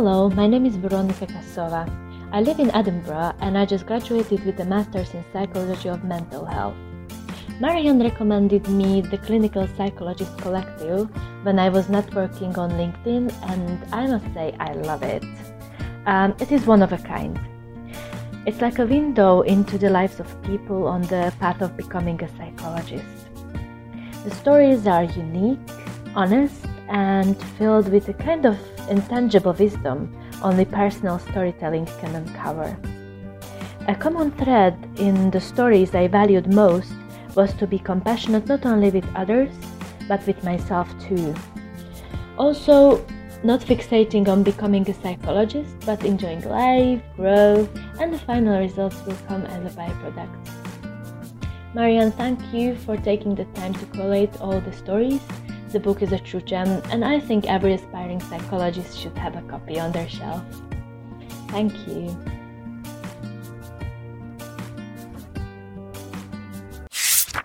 Hello, my name is Veronica Kasova. I live in Edinburgh and I just graduated with a master's in psychology of mental health. Marianne recommended me the Clinical Psychologist Collective when I was networking on LinkedIn, and I must say I love it. Um, it is one of a kind. It's like a window into the lives of people on the path of becoming a psychologist. The stories are unique, honest, and filled with a kind of intangible wisdom only personal storytelling can uncover. A common thread in the stories I valued most was to be compassionate not only with others, but with myself too. Also, not fixating on becoming a psychologist, but enjoying life, growth, and the final results will come as a byproduct. Marianne, thank you for taking the time to collate all the stories the book is a true gem, and I think every aspiring psychologist should have a copy on their shelf. Thank you.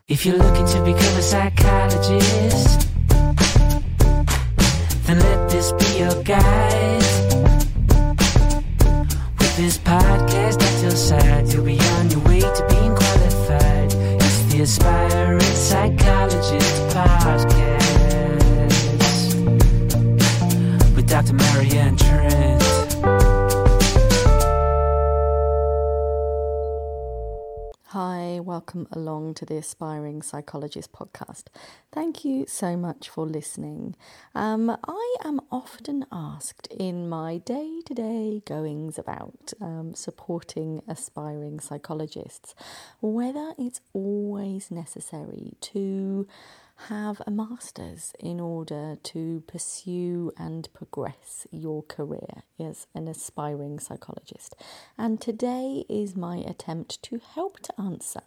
If you're looking to become a psychologist, then let this be your guide. With this podcast welcome along to the Aspiring Psychologist podcast. Thank you so much for listening. Um, I am often asked in my day to day goings about um, supporting aspiring psychologists whether it's always necessary to have a master's in order to pursue and progress your career as an aspiring psychologist. And today is my attempt to help to answer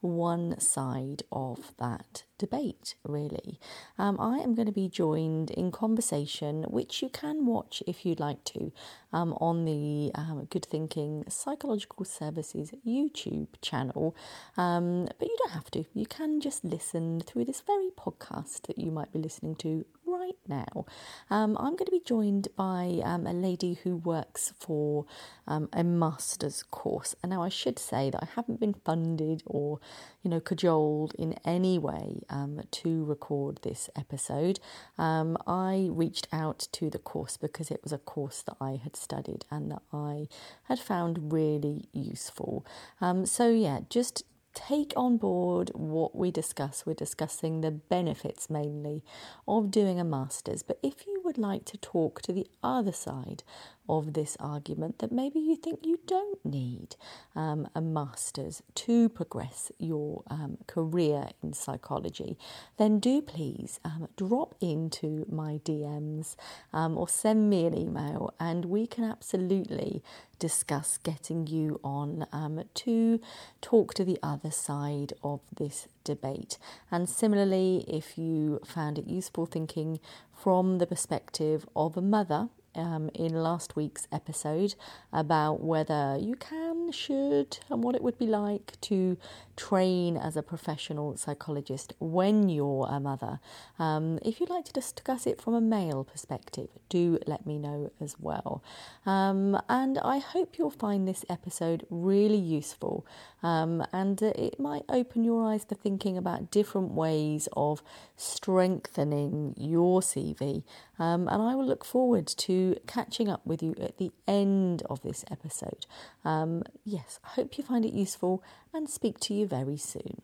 one side of that debate, really. Um, I am going to be joined in conversation, which you can watch if you'd like to, um, on the um, Good Thinking Psychological Services YouTube channel. Um, but you don't have to, you can just listen through this very podcast that you might be listening to right now. Um, I'm going to be joined by um, a lady who works for um, a master's course. And now I should say that I haven't been funded or, you know, cajoled in any way um, to record this episode. Um, I reached out to the course because it was a course that I had studied and that I had found really useful. Um, so, yeah, just take on board what we discuss. We're discussing the benefits mainly of doing a master's. But if you would like to talk to the other side of this argument that maybe you think you don't need um, a master's to progress your um, career in psychology, then do please um, drop into my DMs um, or send me an email, and we can absolutely discuss getting you on um, to talk to the other side of this debate. And similarly, if you found it useful thinking from the perspective of a mother um, in last week's episode about whether you can, should, and what it would be like to train as a professional psychologist when you're a mother. Um, if you'd like to discuss it from a male perspective, do let me know as well. Um, and I hope you'll find this episode really useful um, and it might open your eyes to thinking about different ways of strengthening your CV. Um, and I will look forward to catching up with you at the end of this episode. Um, yes, I hope you find it useful and speak to you very soon.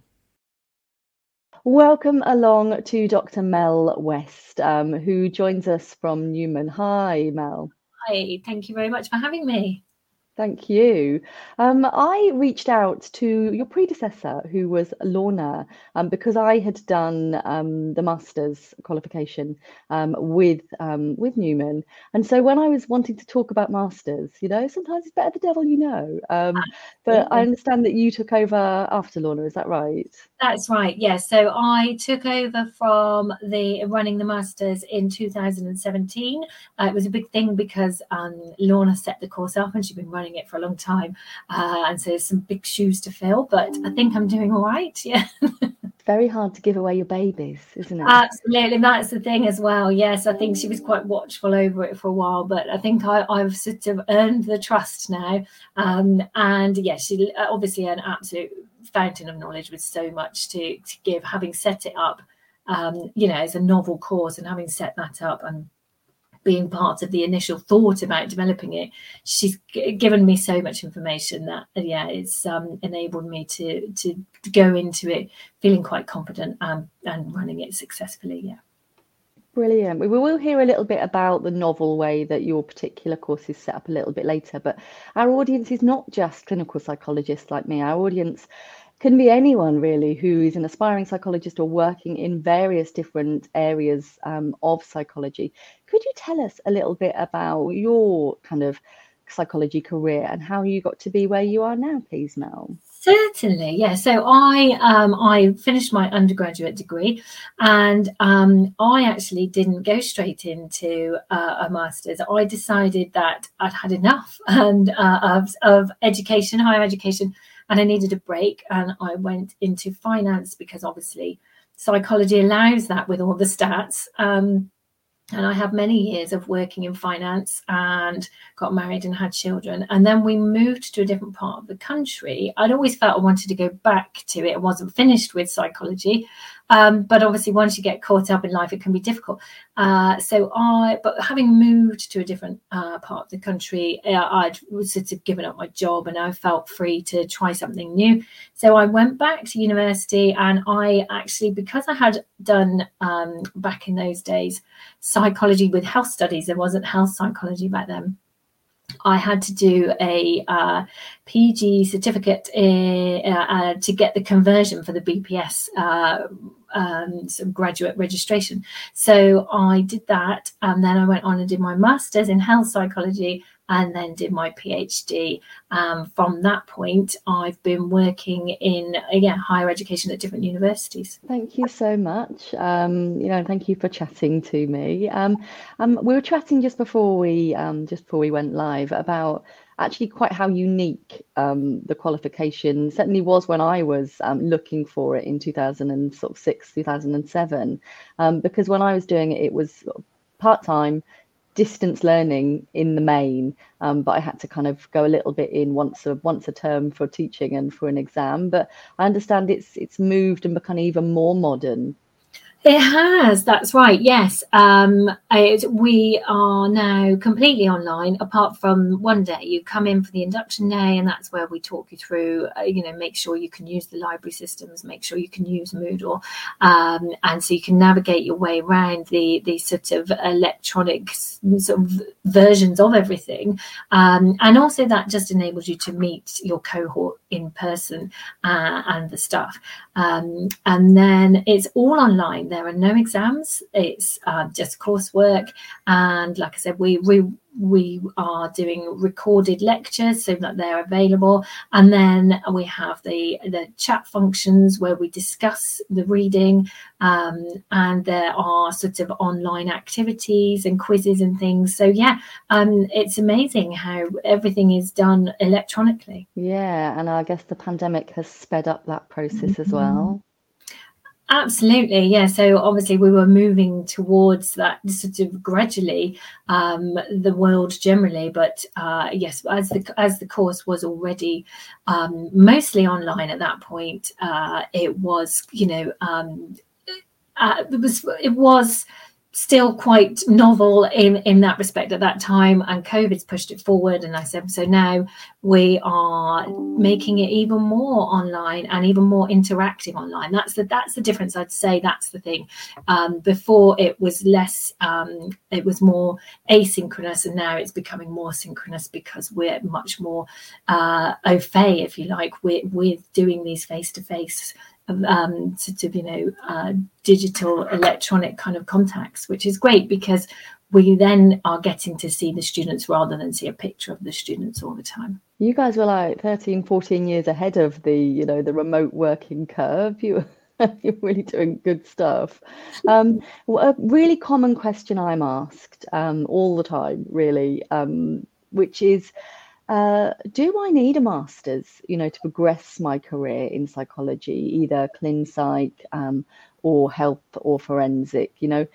Welcome along to Dr. Mel West, um, who joins us from Newman. Hi, Mel. Hi, thank you very much for having me. Thank you. Um, I reached out to your predecessor, who was Lorna, um, because I had done um, the master's qualification um, with um, with Newman, and so when I was wanting to talk about masters, you know, sometimes it's better the devil you know. Um, but I understand that you took over after Lorna. Is that right? That's right. Yes. Yeah. So I took over from the running the masters in 2017. Uh, it was a big thing because Lorna set the course up, and she'd been running running it for a long time, uh, and so there's some big shoes to fill. But I think I'm doing all right. Yeah. very hard to give away your babies, isn't it? Absolutely, that's the thing as well. Yes, I think she was quite watchful over it for a while, but I think I, have sort of earned the trust now. Um, and yes, she obviously an absolute fountain of knowledge with so much to, to give. Having set it up, um, you know, as a novel course, and having set that up and being part of the initial thought about developing it, she's g- given me so much information that yeah, it's um, enabled me to, to, go into it feeling quite confident um, and running it successfully. Yeah. Brilliant. We will hear a little bit about the novel way that your particular course is set up a little bit later, but our audience is not just clinical psychologists like me. Our audience can be anyone really who is an aspiring psychologist or working in various different areas um, of psychology. Could you tell us a little bit about your kind of psychology career and how you got to be where you are now, please, Mel? Certainly, yeah. So I um, I finished my undergraduate degree, and um, I actually didn't go straight into uh, a master's. I decided that I'd had enough and uh, of of education, higher education, and I needed a break. And I went into finance because obviously psychology allows that with all the stats. Um, and I have many years of working in finance and got married and had children. And then we moved to a different part of the country. I'd always felt I wanted to go back to it. I wasn't finished with psychology. Um, but obviously, once you get caught up in life, it can be difficult. Uh, so I, but having moved to a different uh, part of the country, uh, I'd sort of given up my job and I felt free to try something new. So I went back to university and I actually, because I had done um, back in those days psychology with health studies, there wasn't health psychology back then. I had to do a uh, PG certificate in, uh, uh, to get the conversion for the BPS uh, um, graduate registration. So I did that, and then I went on and did my master's in health psychology and then did my PhD. Um, from that point, I've been working in yeah higher education at different universities. Thank you so much. Um, you know, thank you for chatting to me. Um, um we were chatting just before we um, just before we went live about actually quite how unique um, the qualification certainly was when I was um, looking for it in 2006, 2007. Um, because when I was doing it, it was part time, distance learning in the main, um, but I had to kind of go a little bit in once a once a term for teaching and for an exam. But I understand it's it's moved and become even more modern it has. That's right. Yes. Um, it, we are now completely online, apart from one day. You come in for the induction day, and that's where we talk you through. Uh, you know, make sure you can use the library systems, make sure you can use Moodle, um, and so you can navigate your way around the the sort of electronic sort of versions of everything. Um, and also that just enables you to meet your cohort in person uh, and the staff. Um, and then it's all online there are no exams. It's uh, just coursework, and like I said, we we we are doing recorded lectures so that they're available, and then we have the the chat functions where we discuss the reading, um, and there are sort of online activities and quizzes and things. So yeah, um, it's amazing how everything is done electronically. Yeah, and I guess the pandemic has sped up that process mm-hmm. as well. Absolutely, yeah. So obviously, we were moving towards that sort of gradually, um, the world generally. But uh, yes, as the as the course was already um, mostly online at that point, uh, it was you know um, uh, it was it was still quite novel in in that respect at that time and covid's pushed it forward and i said so now we are making it even more online and even more interactive online. That's the that's the difference i'd say that's the thing. Um, before it was less um, it was more asynchronous and now it's becoming more synchronous because we're much more uh, au fait if you like with with doing these face to face um, sort of you know uh, digital electronic kind of contacts, which is great because we then are getting to see the students rather than see a picture of the students all the time. You guys were like 13, 14 years ahead of the you know the remote working curve. You you're really doing good stuff. Um, a really common question I'm asked um, all the time, really, um, which is uh, do I need a master's, you know, to progress my career in psychology, either clin psych um, or health or forensic? You know,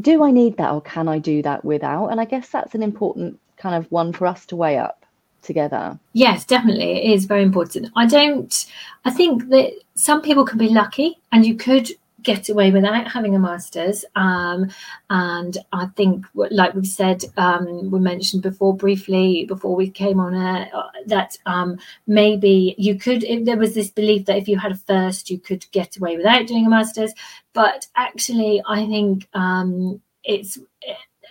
do I need that or can I do that without? And I guess that's an important kind of one for us to weigh up together. Yes, definitely. It is very important. I don't, I think that some people can be lucky and you could get away without having a master's. Um, and I think, like we've said, um, we mentioned before briefly before we came on air, uh, that um, maybe you could, if there was this belief that if you had a first, you could get away without doing a master's. But actually, I think um, it's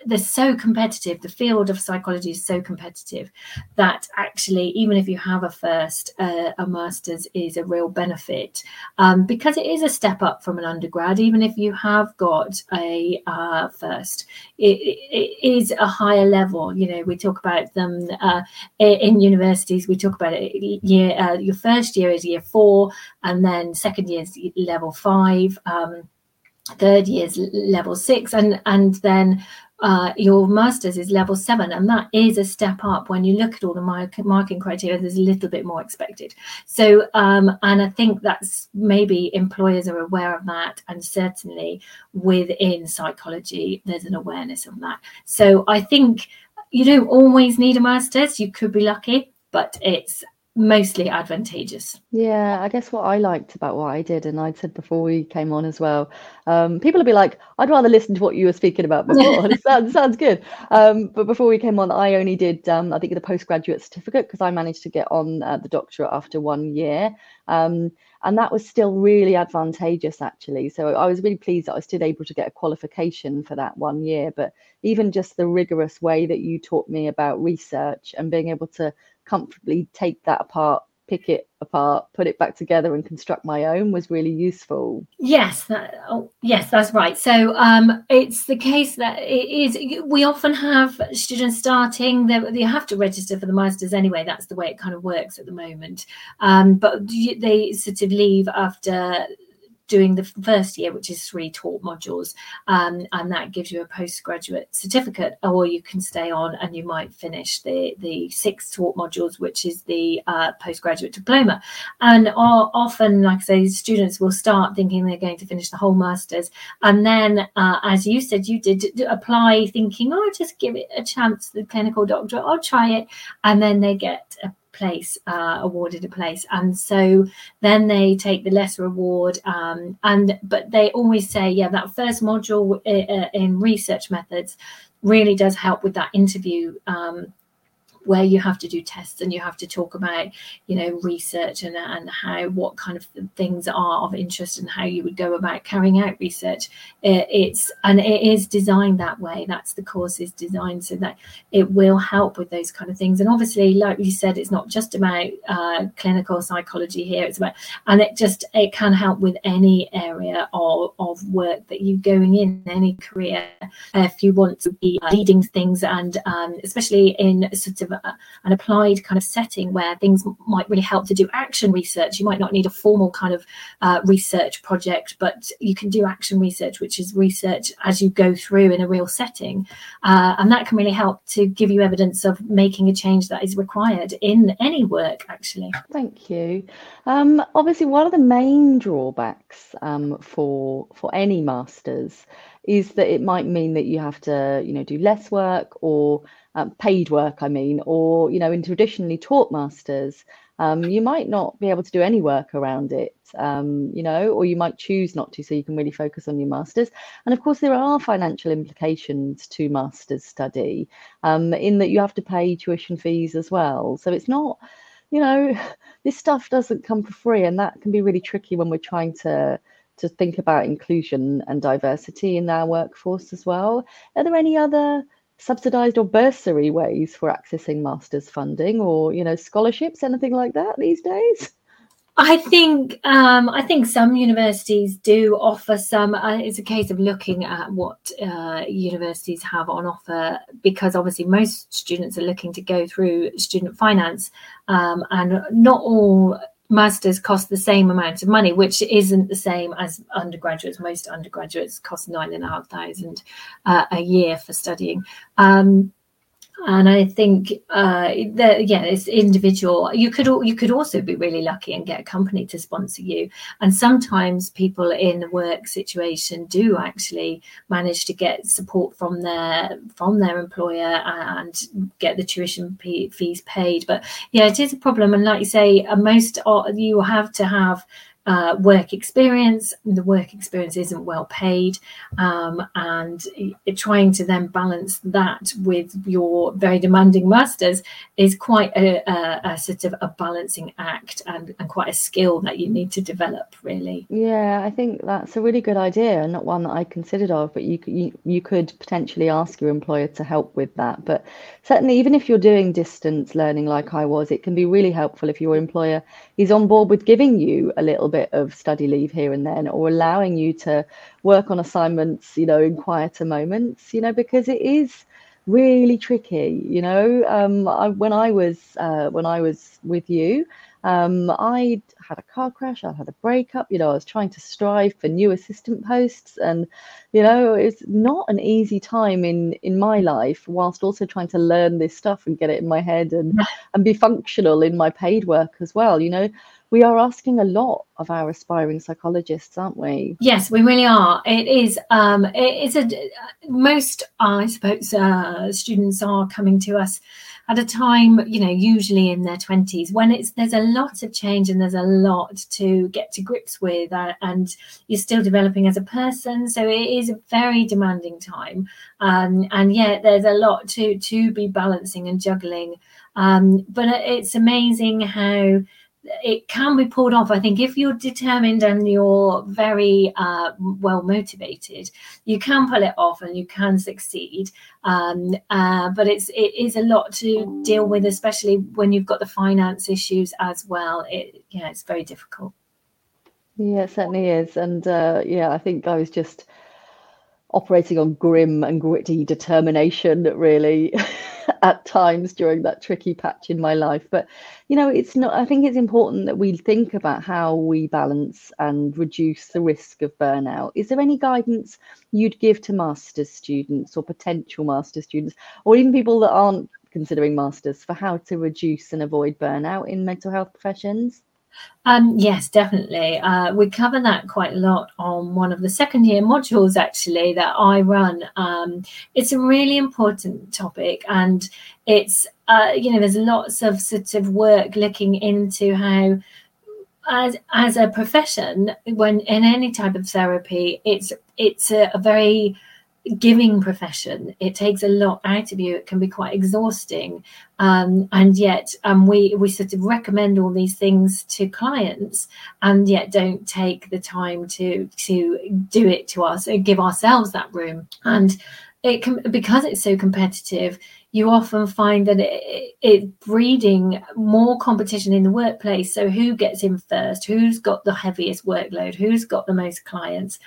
they're so competitive. The field of psychology is so competitive that actually, even if you have a first, uh, a master's is a real benefit um, because it is a step up from an undergrad. Even if you have got a uh, first, it, it is a higher level. You know, we talk about them uh, in universities. We talk about it. Year, uh, your first year is year four, and then second year is level five. Um, third year is level six and and then uh, your master's is level seven, and that is a step up. When you look at all the mark- marking criteria, there's a little bit more expected. So, um, and I think that's maybe employers are aware of that, and certainly within psychology, there's an awareness of that. So, I think you don't always need a master's. You could be lucky, but it's mostly advantageous. Yeah, I guess what I liked about what I did, and I'd said before we came on as well, um, people would be like, I'd rather listen to what you were speaking about before. it sounds, sounds good. Um, but before we came on, I only did, um, I think, the postgraduate certificate because I managed to get on uh, the doctorate after one year. Um, and that was still really advantageous, actually. So I was really pleased that I was still able to get a qualification for that one year. But even just the rigorous way that you taught me about research and being able to comfortably take that apart pick it apart, put it back together, and construct my own was really useful. Yes, that, oh, yes, that's right. So um, it's the case that it is. We often have students starting; they, have to register for the masters anyway. That's the way it kind of works at the moment. Um, but they sort of leave after doing the first year, which is three taught modules, um, and that gives you a postgraduate certificate, or you can stay on and you might finish the the six taught modules, which is the uh, postgraduate diploma. And often, like I say, students will start thinking they're going to finish the whole masters, and then, uh, as you said, you did apply thinking, oh, just give it a chance, the clinical doctorate, I'll try it, and then they get a place uh, awarded a place. And so then they take the lesser award um, and but they always say yeah that first module uh, uh in research methods really does help with that interview um, where you have to do tests and you have to talk about you know research and, and how what kind of things are of interest and how you would go about carrying out research it, it's and it is designed that way. That's the course is designed so that it will help with those kind of things. And obviously like you said it's not just about uh, clinical psychology here. It's about and it just it can help with any area of, of work that you're going in any career if you want to be leading things and um, especially in sort of a, an applied kind of setting where things might really help to do action research. You might not need a formal kind of uh, research project, but you can do action research, which is research as you go through in a real setting. Uh, and that can really help to give you evidence of making a change that is required in any work, actually. Thank you. Um, obviously, one of the main drawbacks um, for for any masters is that it might mean that you have to, you know, do less work or um, paid work, I mean, or you know, in traditionally taught masters, um, you might not be able to do any work around it, um, you know, or you might choose not to, so you can really focus on your masters. And of course, there are financial implications to masters study, um, in that you have to pay tuition fees as well. So it's not, you know, this stuff doesn't come for free, and that can be really tricky when we're trying to to think about inclusion and diversity in our workforce as well. Are there any other subsidized or bursary ways for accessing masters funding or you know scholarships anything like that these days I think um, I think some universities do offer some. Uh, it's a case of looking at what uh, universities have on offer because obviously most students are looking to go through student finance, um, and not all masters cost the same amount of money, which isn't the same as undergraduates. Most undergraduates cost nine and a half thousand uh, a year for studying. Um, and I think uh, that yeah, it's individual. You could you could also be really lucky and get a company to sponsor you. And sometimes people in the work situation do actually manage to get support from their from their employer and get the tuition fees paid. But yeah, it is a problem. And like you say, uh, most you have to have uh, work experience. The work experience isn't well paid, um, and trying to then balance that with your very demanding masters is quite a, a, a, sort of a balancing act and, and quite a skill that you need to develop. Really. Yeah, I think that's a really good idea, and not one that I considered of. But you you you could potentially ask your employer to help with that. But certainly, even if you're doing distance learning like I was, it can be really helpful if your employer is on board with giving you a little bit of study leave here and then or allowing you to work on assignments you know in quieter moments you know because it is really tricky you know. Um, I, when i was uh, when i was with you um, i had a car crash i had a breakup you know i was trying to strive for new assistant posts and you know it's not an easy time in in my life whilst also trying to learn this stuff and get it in my head and and be functional in my paid work as well you know we are asking a lot of our aspiring psychologists, aren't we? Yes, we really are. It is. Um, it is a most, I suppose, uh, students are coming to us at a time, you know, usually in their twenties, when it's there's a lot of change and there's a lot to get to grips with, uh, and you're still developing as a person. So it is a very demanding time, um, and yet there's a lot to to be balancing and juggling. Um, but it's amazing how it can be pulled off. I think if you're determined and you're very uh, well motivated, you can pull it off and you can succeed. Um, uh, but it's it is a lot to deal with, especially when you've got the finance issues as well. It yeah, it's very difficult. Yeah, it certainly is, and uh, yeah, I think I was just operating on grim and gritty determination, really. at times during that tricky patch in my life. But, you know, it's not, I think it's important that we think about how we balance and reduce the risk of burnout. Is there any guidance you'd give to master's students or potential master's students, or even people that aren't considering masters for how to reduce and avoid burnout in mental health professions? Um, yes, definitely. Uh, we cover that quite a lot on one of the second year modules, actually, that I run. Um, it's a really important topic, and it's, uh, you know, there's lots of sort of work looking into how. As, as a profession, when in any type of therapy, it's it's a, a very giving profession. It takes a lot out of you. It can be quite exhausting. Um, and yet um, we we sort of recommend all these things to clients and yet don't take the time to to do it to us and give ourselves that room. And it can because it's so competitive you often find that it, it breeding more competition in the workplace. So who gets in first? Who's got the heaviest workload? Who's got the most clients?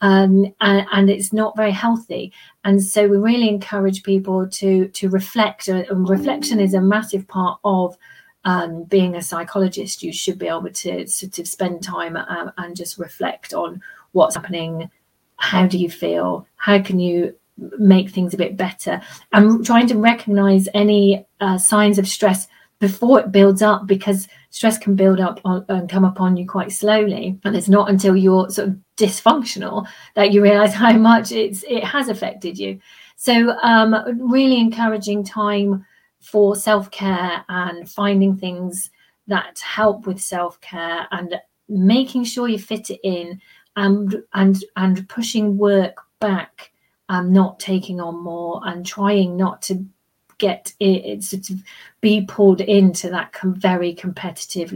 Um, and, and, it's not very healthy. And so we really encourage people to to reflect. And reflection is a massive part of um, being a psychologist. You should be able to sort of spend time um, and just reflect on what's happening. How do you feel? How can you make things a bit better. I'm trying to recognize any uh, signs of stress before it builds up because stress can build up on, and come upon you quite slowly and it's not until you're sort of dysfunctional that you realize how much it's it has affected you so um, really encouraging time for self-care and finding things that help with self-care and making sure you fit it in and and and pushing work back um, not taking on more and trying not to get it, sort of be pulled into that com- very competitive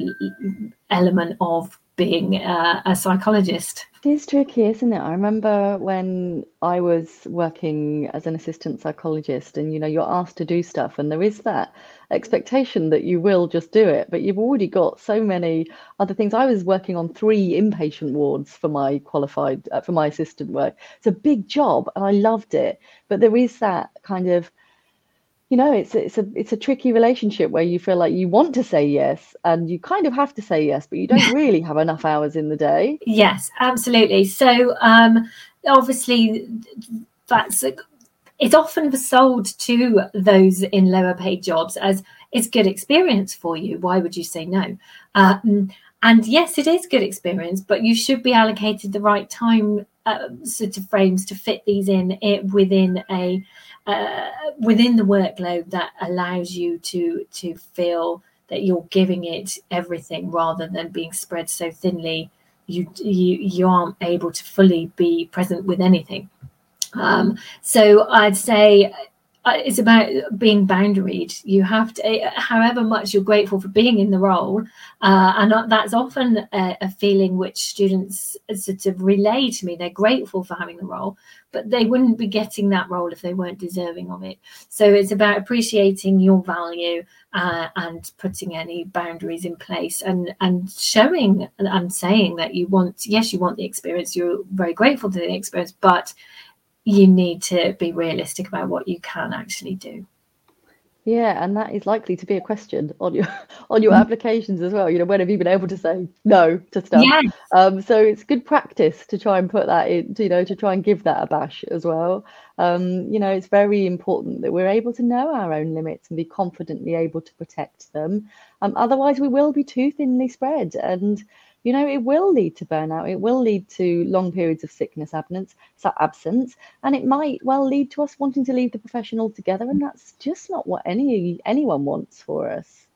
element of being uh, a psychologist. It is tricky, isn't it? I remember when I was working as an assistant psychologist, and you know, you're asked to do stuff, and there is that expectation that you will just do it, but you've already got so many other things. I was working on three inpatient wards for my qualified, uh, for my assistant work. It's a big job, and I loved it, but there is that kind of you know it's it's a it's a tricky relationship where you feel like you want to say yes and you kind of have to say yes but you don't really have enough hours in the day yes absolutely so um obviously that's it's often sold to those in lower paid jobs as it's good experience for you. Why would you say no? Um, and yes, it is good experience, but you should be allocated the right time uh, sort of frames to fit these in it within a uh, within the workload that allows you to to feel that you're giving it everything rather than being spread so thinly you you you aren't able to fully be present with anything. Um, so i'd say it's about being boundaried. You have to, eh, however much you're grateful for being in the role, uh, and that's often a, a, feeling which students sort of relay to me. They're grateful for having the role, but they wouldn't be getting that role if they weren't deserving of it. So it's about appreciating your value uh, and putting any boundaries in place, and and showing and saying that you want, yes, you want the experience. You're very grateful for the experience, but you need to be realistic about what you can actually do. Yeah and that is likely to be a question on your on your mm-hmm. applications as well. You know when have you been able to say no to stuff? Yes. um so it's good practice to try and put that in you know to try and give that a bash as well. Um you know it's very important that we're able to know our own limits and be confidently able to protect them. Um otherwise we will be too thinly spread. And you know, it will lead to burnout. It will lead to long periods of sickness, absence, absence, and it might well lead to us wanting to leave the profession altogether. And that's just not what any anyone wants for us.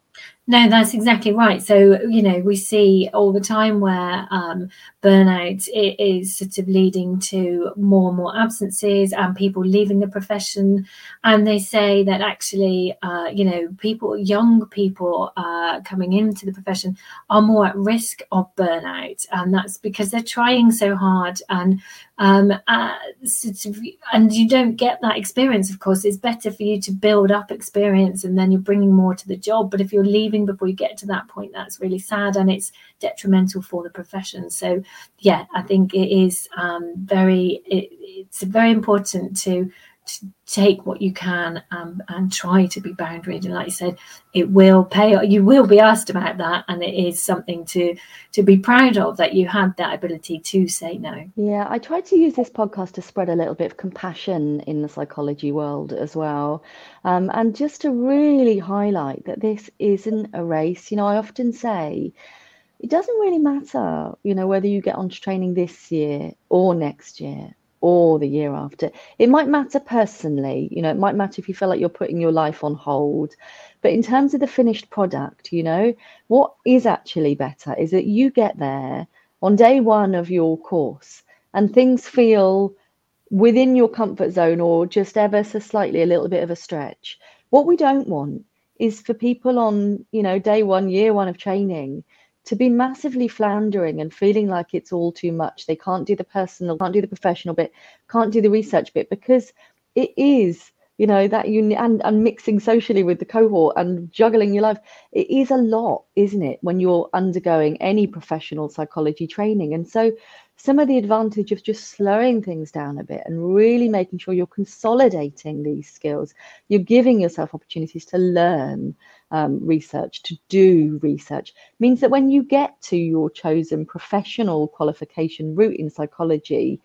No, that's exactly right. So, you know, we see all the time where um, burnout is sort of leading to more and more absences and people leaving the profession. And they say that actually, uh, you know, people, young people uh, coming into the profession are more at risk of burnout. And that's because they're trying so hard and um, uh, sort of, and you don't get that experience. Of course, it's better for you to build up experience and then you're bringing more to the job. But if you're leaving before you get to that point, that's really sad and it's detrimental for the profession. So, yeah, I think it is um, very, it, it's very important to take what you can um, and try to be boundaried. And like you said it will pay you will be asked about that and it is something to to be proud of that you had that ability to say no. Yeah i tried to use this podcast to spread a little bit of compassion in the psychology world as well. Um, and just to really highlight that this isn't a race. You know i often say it doesn't really matter you know whether you get onto training this year or next year or the year after. It might matter personally, you know, it might matter if you feel like you're putting your life on hold. But in terms of the finished product, you know, what is actually better is that you get there on day one of your course and things feel within your comfort zone or just ever so slightly a little bit of a stretch. What we don't want is for people on, you know, day one, year one of training to be massively floundering and feeling like it's all too much. They can't do the personal, can't do the professional bit, can't do the research bit because it is, you know, that you and, and mixing socially with the cohort and juggling your life. It is a lot, isn't it, when you're undergoing any professional psychology training? And so some of the advantage of just slowing things down a bit and really making sure you're consolidating these skills, you're giving yourself opportunities to learn um, research, to do research, means that when you get to your chosen professional qualification route in psychology,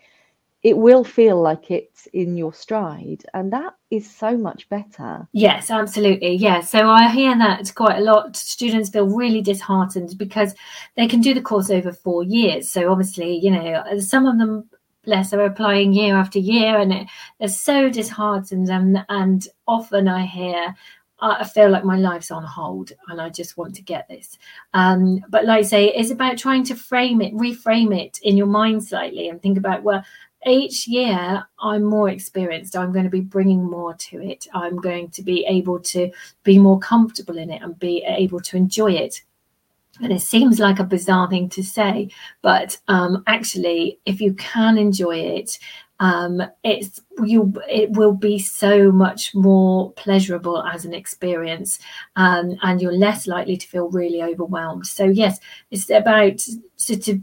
it will feel like it's in your stride and that is so much better. Yes absolutely yeah. So i hear that quite a lot. Students feel really disheartened because they can do the course over four years. So obviously you know some of them bless are applying year after year and it, they're so disheartened and and often i hear I feel like my life's on hold and I just want to get this. Um, but like I say, it's about trying to frame it, reframe it in your mind slightly and think about, well, each year I'm more experienced. I'm going to be bringing more to it. I'm going to be able to be more comfortable in it and be able to enjoy it. And it seems like a bizarre thing to say, but um, actually, if you can enjoy it um, it's you it will be so much more pleasurable as an experience um, and you're less likely to feel really overwhelmed so yes it's about sort of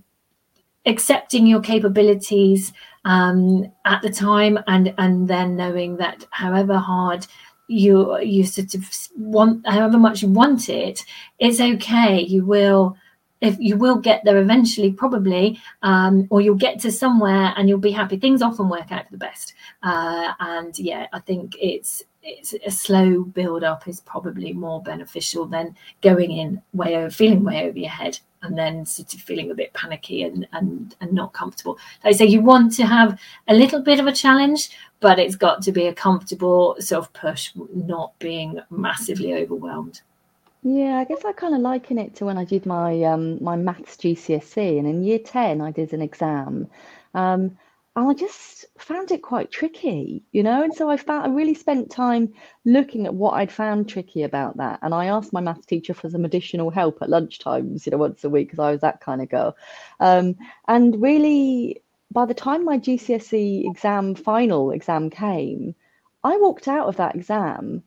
accepting your capabilities um, at the time and and then knowing that however hard you you sort of want however much you want it it's okay. You will if you will get there eventually, probably, um, or you'll get to somewhere and you'll be happy. Things often work out for the best, uh, and yeah, I think it's it's a slow build up is probably more beneficial than going in way over feeling way over your head and then sort of feeling a bit panicky and and and not comfortable. Like I say, you want to have a little bit of a challenge, but it's got to be a comfortable self push, not being massively overwhelmed. Yeah, I guess I kind of liken it to when I did my um, my maths GCSE, and in year ten I did an exam, um, and I just found it quite tricky, you know. And so I found I really spent time looking at what I'd found tricky about that, and I asked my maths teacher for some additional help at lunchtimes, you know, once a week because I was that kind of girl. Um, and really, by the time my GCSE exam final exam came, I walked out of that exam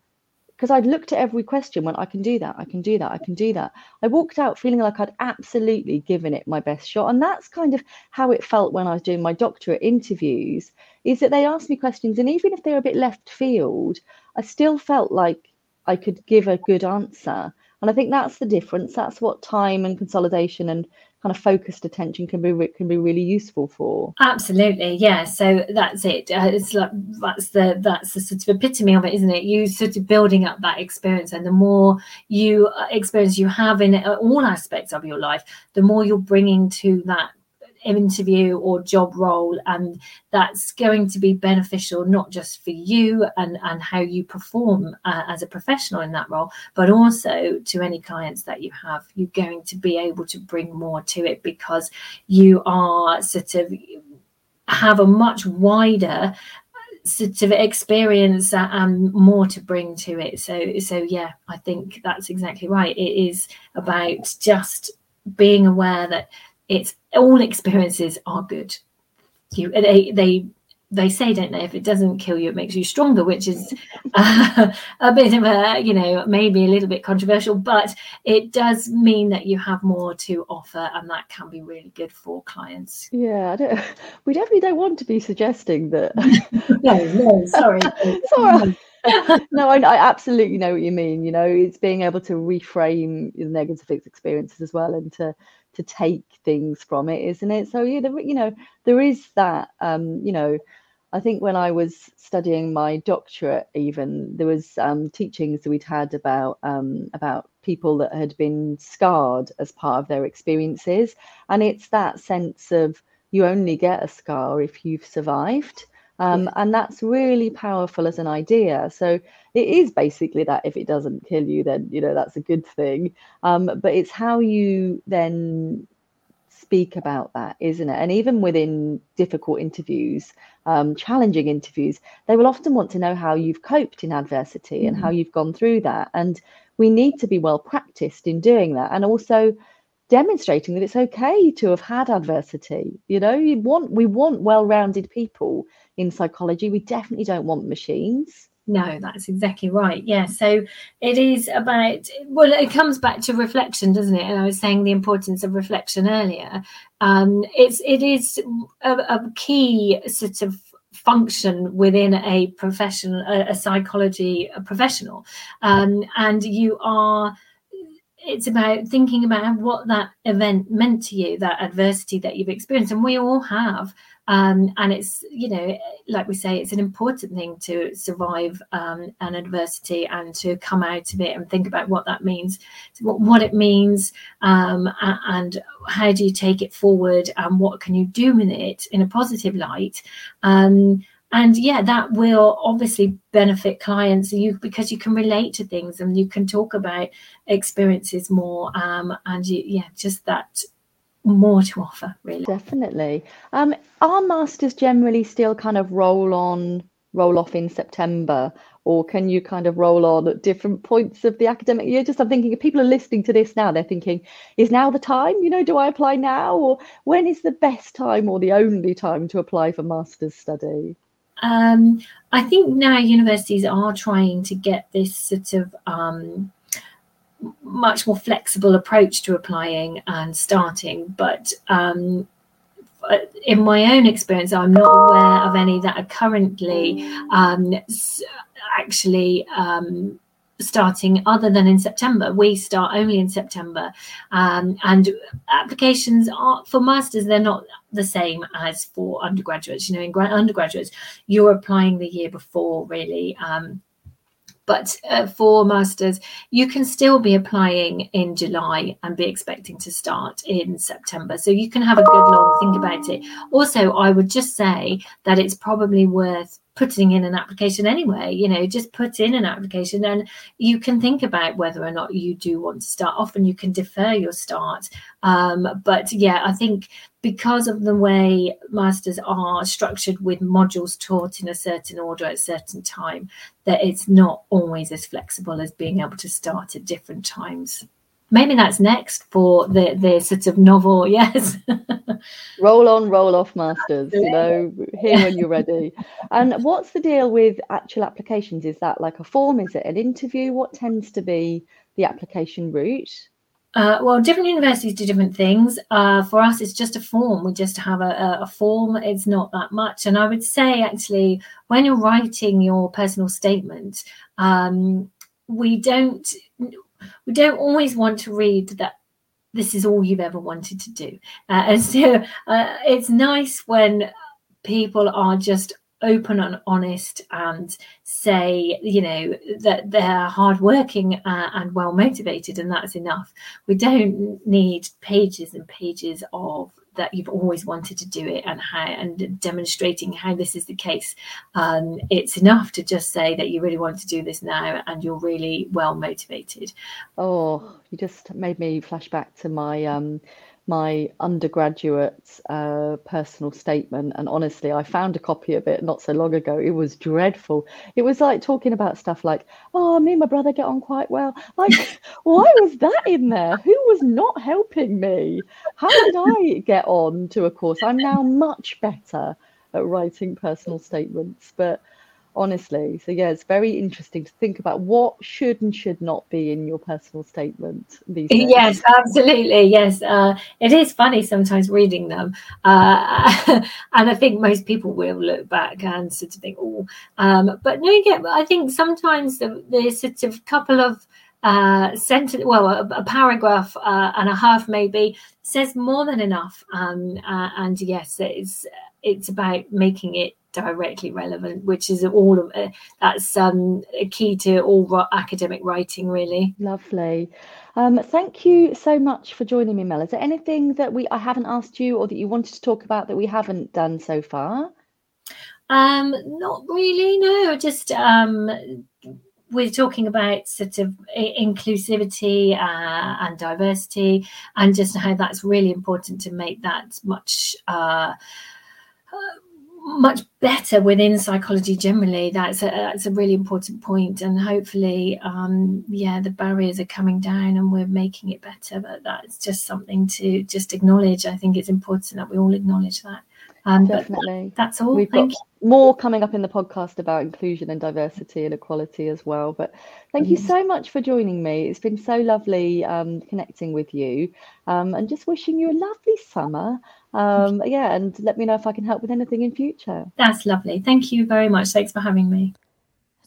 because I'd looked at every question, went, I can do that, I can do that, I can do that. I walked out feeling like I'd absolutely given it my best shot. And that's kind of how it felt when I was doing my doctorate interviews, is that they asked me questions, and even if they were a bit left field, I still felt like I could give a good answer. And I think that's the difference. That's what time and consolidation and kind of focused attention can be can be really useful for. Absolutely, yeah. So that's it. Uh, it's like that's the that's the sort of epitome of it, isn't it? You sort of building up that experience, and the more you uh, experience you have in all aspects of your life, the more you're bringing to that interview or job role and that's going to be beneficial not just for you and and how you perform uh, as a professional in that role but also to any clients that you have. You're going to be able to bring more to it because you are sort of have a much wider sort of experience and more to bring to it. So so yeah i think that's exactly right. It is about just being aware that it's all experiences are good. You they they they say, don't they? If it doesn't kill you, it makes you stronger, which is uh, a bit of a, you know, maybe a little bit controversial, but it does mean that you have more to offer, and that can be really good for clients. Yeah, we definitely don't want to be suggesting that. no, no, sorry. sorry. no, I, I, absolutely know what you mean. You know, it's being able to reframe the negative experiences as well, and to to take things from it, isn't it? So yeah, there, you know, there is that. Um, you know, I think when I was studying my doctorate, even there was um, teachings that we'd had about um, about people that had been scarred as part of their experiences, and it's that sense of you only get a scar if you've survived. Um, and that's really powerful as an idea. So it is basically that if it doesn't kill you, then you know that's a good thing. Um, but it's how you then speak about that, isn't it? And even within difficult interviews, um, challenging interviews, they will often want to know how you've coped in adversity mm-hmm. and how mm-hmm. you've gone through that. And we need to be well practiced in doing that, and also demonstrating that it's okay to have had adversity. You know, you want we want well-rounded people in psychology. We definitely don't want machines. No, that's exactly right. Yeah. So it is about, well, it comes back to reflection, doesn't it? And I was saying the importance of reflection earlier. Um, it's, it is a, a key sort of function within a profession, a, a psychology a professional. Um, and you are, it's about thinking about what that event meant to you, that adversity that you've experienced. And we all have um, and it's, you know, like we say, it's an important thing to survive um, an adversity and to come out of it and think about what that means, what, it means, um, and how do you take it forward and what can you do with it in a positive light. Um, and yeah, that will obviously benefit clients you because you can relate to things and you can talk about experiences more. Um, and you, yeah, just that more to offer, really. Definitely. Um, are masters generally still kind of roll on, roll off in September, or can you kind of roll on at different points of the academic year? Just I'm thinking if people are listening to this now, they're thinking, is now the time? You know, do I apply now, or when is the best time or the only time to apply for masters study? Um, I think now universities are trying to get this sort of um, much more flexible approach to applying and starting. But um, in my own experience, I'm not aware of any that are currently um, actually um, starting other than in September. We start only in September, um, and applications are for masters. They're not the same as for undergraduates. You know, in gra- undergraduates, you're applying the year before, really. Um, but uh, for masters, you can still be applying in July and be expecting to start in September. So you can have a good long think about it. Also, I would just say that it's probably worth putting in an application anyway you know just put in an application and you can think about whether or not you do want to start often you can defer your start. Um, but yeah i think because of the way masters are structured with modules taught in a certain order at a certain time that it's not always as flexible as being able to start at different times maybe that's next for the the sort of novel yes roll on roll off masters you know here when you're ready and what's the deal with actual applications is that like a form is it an interview what tends to be the application route uh, well, different universities do different things. Uh, for us, it's just a form. We just have a, a, form. It's not that much. And I would say, actually, when you're writing your personal statement, um, we don't we don't always want to read that this is all you've ever wanted to do. Uh, and so uh, it's nice when people are just open and honest and say you know that they're hardworking uh, and well motivated and that's enough we don't need pages and pages of that you've always wanted to do it and how and demonstrating how this is the case um, it's enough to just say that you really want to do this now and you're really well motivated. Oh you just made me flash back to my um, my undergraduate uh, personal statement. And honestly, I found a copy of it not so long ago. It was dreadful. It was like talking about stuff like, oh, me and my brother get on quite well. Like, why was that in there? Who was not helping me? How did I get on to a course? I'm now much better at writing personal statements. But honestly. So yeah, it's very interesting to think about what should and should not be in your personal statement these days. Yes, absolutely. Yes, uh, it is funny sometimes reading them, uh, and I think most people will look back and sort of think, "Oh," um, but no, you get. I think sometimes the, the sort of couple of uh, sentence, well, a, a paragraph uh, and a half maybe says more than enough. Um, uh, and yes, it's it's about making it directly relevant, which is all of uh, that's um, a key to all academic writing, really. Lovely. Um, thank you so much for joining me, Mel. Is there anything that we I haven't asked you or that you wanted to talk about that we haven't done so far? Um, not really. No, just um, we're talking about sort of inclusivity uh, and diversity, and just how that's really important to make that much. Uh, much better within psychology generally. That's a, that's a really important point, and hopefully, um, yeah, the barriers are coming down and we're making it better. But that's just something to just acknowledge. I think it's important that we all acknowledge that. Um, Definitely. That, that's all. We've Thank got you. more coming up in the podcast about inclusion and diversity and equality as well. But thank you so much for joining me. It's been so lovely um, connecting with you um, and just wishing you a lovely summer. Um, yeah, and let me know if I can help with anything in future. That's lovely. Thank you very much. Thanks for having me.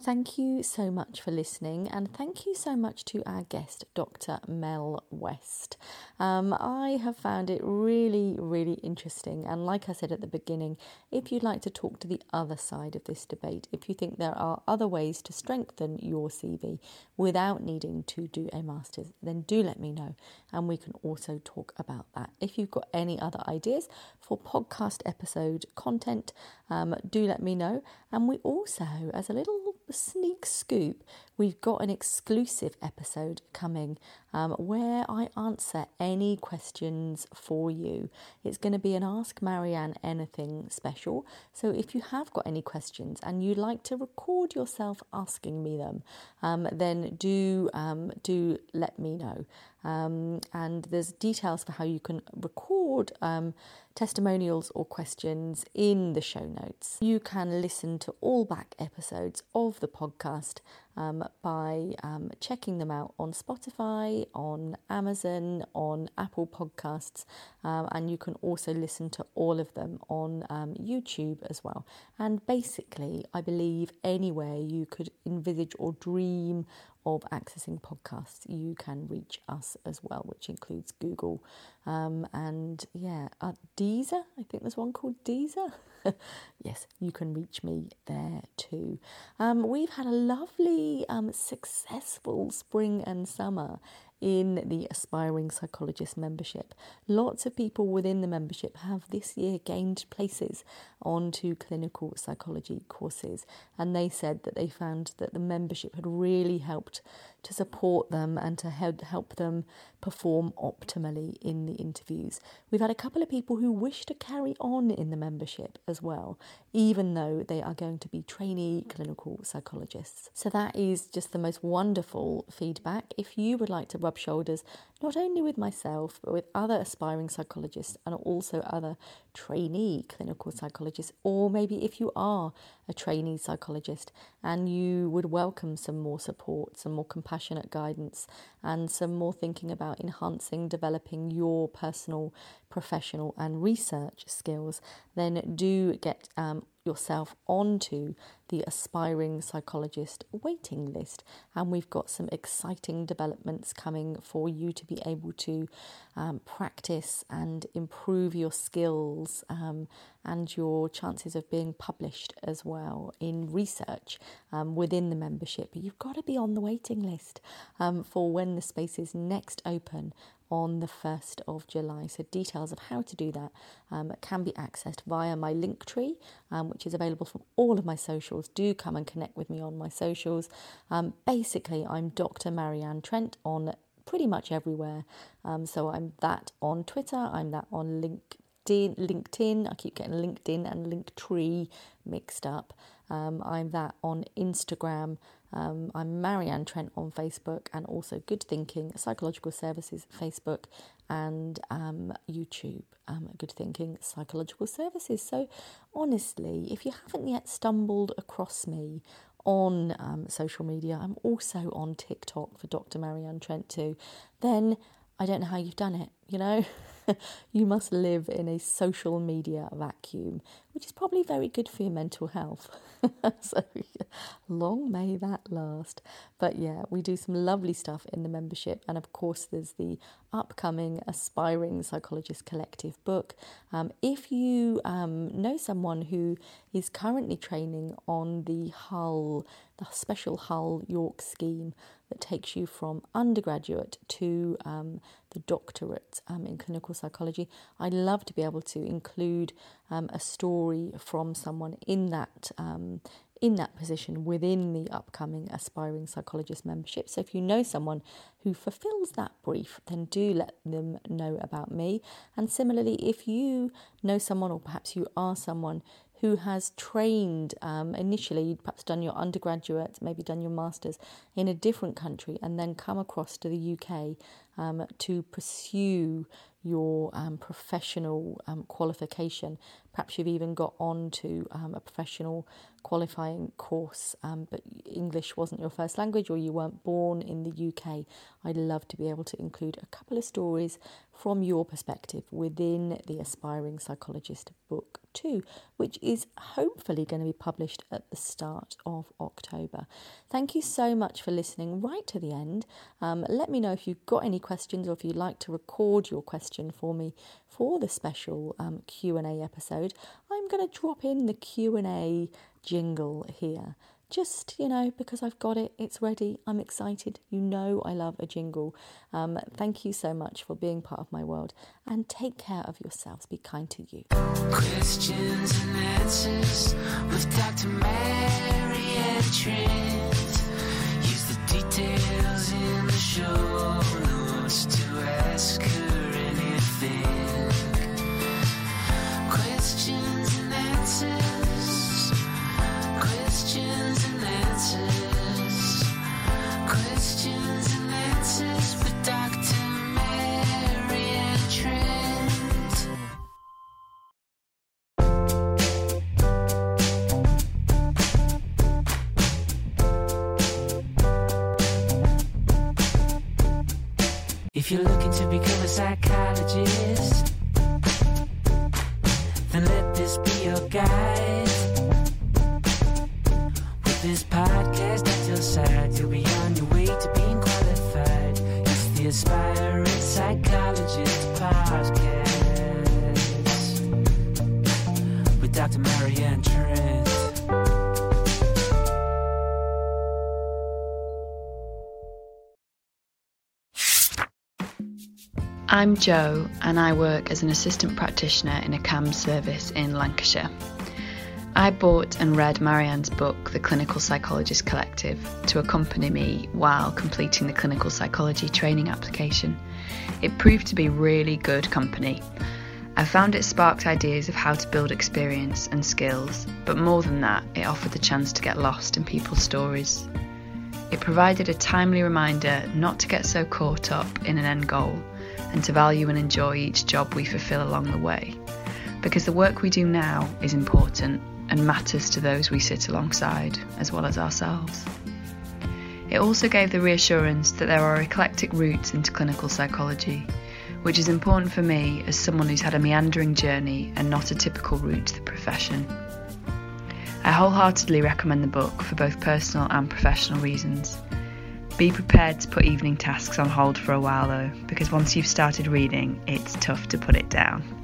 Thank you so much for listening, and thank you so much to our guest, Dr. Mel West. Um, I have found it really, really interesting. And like I said at the beginning, if you'd like to talk to the other side of this debate, if you think there are other ways to strengthen your CV without needing to do a master's, then do let me know, and we can also talk about that. If you've got any other ideas for podcast episode content, um, do let me know. And we also, as a little sneak scoop, we've got an exclusive episode coming um, where I answer any questions for you. It's going to be an Ask Marianne Anything special. So if you have got any questions and you'd like to record yourself asking me them, um, then do um, do let me know. Um, and there's details for how you can record um, testimonials or questions in the show notes. You can listen to all back episodes of the podcast um, by um, checking them out on Spotify, on Amazon, on Apple Podcasts, um, and you can also listen to all of them on um, YouTube as well. And basically, I believe anywhere you could envisage or dream of accessing podcasts, you can reach us as well, which includes Google um, and yeah, uh, Deezer. I think there's one called Deezer. yes, you can reach me there too. Um, we've had a lovely, um, successful spring and summer in the Aspiring Psychologist membership. Lots of people within the membership have this year gained places onto clinical psychology courses, and they said that they found that the membership had really helped to support them and to help them perform optimally in the interviews. We've had a couple of people who wish to carry on in the membership as well, even though they are going to be trainee clinical psychologists. So that is just the most wonderful feedback. If you would like to rub shoulders not only with myself, but with other aspiring psychologists and also other trainee clinical psychologists, or maybe if you are a trainee psychologist and you would welcome some more support, some more compassionate guidance, and some more thinking about enhancing, developing your personal, professional, and research skills, then do get um, yourself onto the aspiring psychologist waiting list. And we've got some exciting developments coming for you to be able to um, practice and improve your skills um, and your chances of being published as well in research um, within the membership. But you've got to be on the waiting list um, for when the space is next open on the 1st of July. So, details of how to do that um, can be accessed via my Linktree, um, which is available from all of my socials. Do come and connect with me on my socials. Um, basically, I'm Dr. Marianne Trent on pretty much everywhere. Um, so, I'm that on Twitter, I'm that on LinkedIn. LinkedIn. I keep getting LinkedIn and Linktree mixed up. Um, I'm that on Instagram. Um, I'm Marianne Trent on Facebook and also Good Thinking Psychological Services Facebook and um, YouTube. Um, Good Thinking Psychological Services. So, honestly, if you haven't yet stumbled across me on um, social media, I'm also on TikTok for Dr. Marianne Trent too, then I don't know how you've done it, you know? you must live in a social media vacuum, which is probably very good for your mental health. so long may that last. But yeah, we do some lovely stuff in the membership. And of course, there's the upcoming Aspiring Psychologist Collective book. Um, if you um, know someone who is currently training on the Hull, the special Hull York scheme that takes you from undergraduate to um, the doctorate um, in clinical psychology. I'd love to be able to include um, a story from someone in that um, in that position within the upcoming aspiring psychologist membership. So if you know someone who fulfills that brief, then do let them know about me. And similarly, if you know someone or perhaps you are someone who has trained um, initially, perhaps done your undergraduate, maybe done your master's in a different country, and then come across to the UK um, to pursue your um, professional um, qualification. Perhaps you've even got on to um, a professional qualifying course, um, but English wasn't your first language or you weren't born in the UK. I'd love to be able to include a couple of stories from your perspective within the Aspiring Psychologist book too, which is hopefully going to be published at the start of October. Thank you so much for listening right to the end. Um, let me know if you've got any questions or if you'd like to record your question for me for the special um, Q&A episode. I'm going to drop in the Q&A jingle here just you know because i've got it it's ready i'm excited you know i love a jingle. Um, thank you so much for being part of my world and take care of yourselves be kind to you. Questions and answers with dr mary trent. Use the details in the show Dr. Marianne Trent. I'm Jo, and I work as an assistant practitioner in a CAMHS service in Lancashire. I bought and read Marianne's book, The Clinical Psychologist Collective, to accompany me while completing the clinical psychology training application. It proved to be really good company. I found it sparked ideas of how to build experience and skills, but more than that, it offered the chance to get lost in people's stories. It provided a timely reminder not to get so caught up in an end goal and to value and enjoy each job we fulfill along the way. Because the work we do now is important and matters to those we sit alongside, as well as ourselves. It also gave the reassurance that there are eclectic routes into clinical psychology, which is important for me as someone who's had a meandering journey and not a typical route to the profession. I wholeheartedly recommend the book for both personal and professional reasons. Be prepared to put evening tasks on hold for a while though, because once you've started reading, it's tough to put it down.